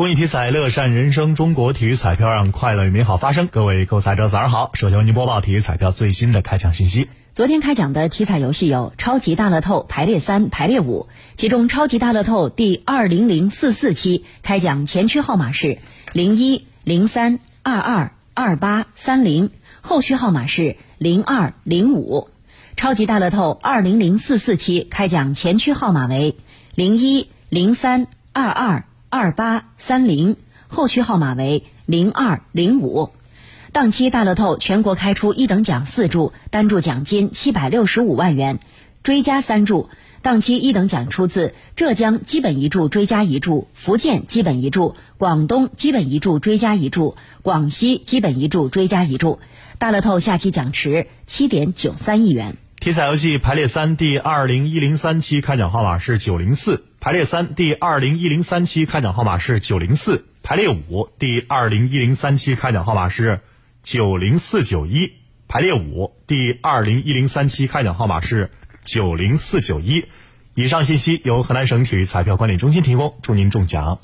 公益体彩，乐善人生。中国体育彩票让快乐与美好发生。各位购彩者，早上好！首先为您播报体育彩票最新的开奖信息。昨天开奖的体彩游戏有超级大乐透排列三、排列五，其中超级大乐透第二零零四四期开奖前区号码是零一零三二二二八三零，后区号码是零二零五。超级大乐透二零零四四期开奖前区号码为零一零三二二二八三零，后区号码为零二零五。当期大乐透全国开出一等奖四注，单注奖金七百六十五万元，追加三注。当期一等奖出自浙江基本一注追加一注，福建基本一注，广东基本一注追加一注，广西基本一注追加一注。大乐透下期奖池七点九三亿元。体彩游戏排列三第二零一零三期开奖号码是九零四，排列三第二零一零三期开奖号码是九零四，排列五第二零一零三期开奖号码是。九零四九一排列五第二零一零三期开奖号码是九零四九一。以上信息由河南省体育彩票管理中心提供，祝您中奖。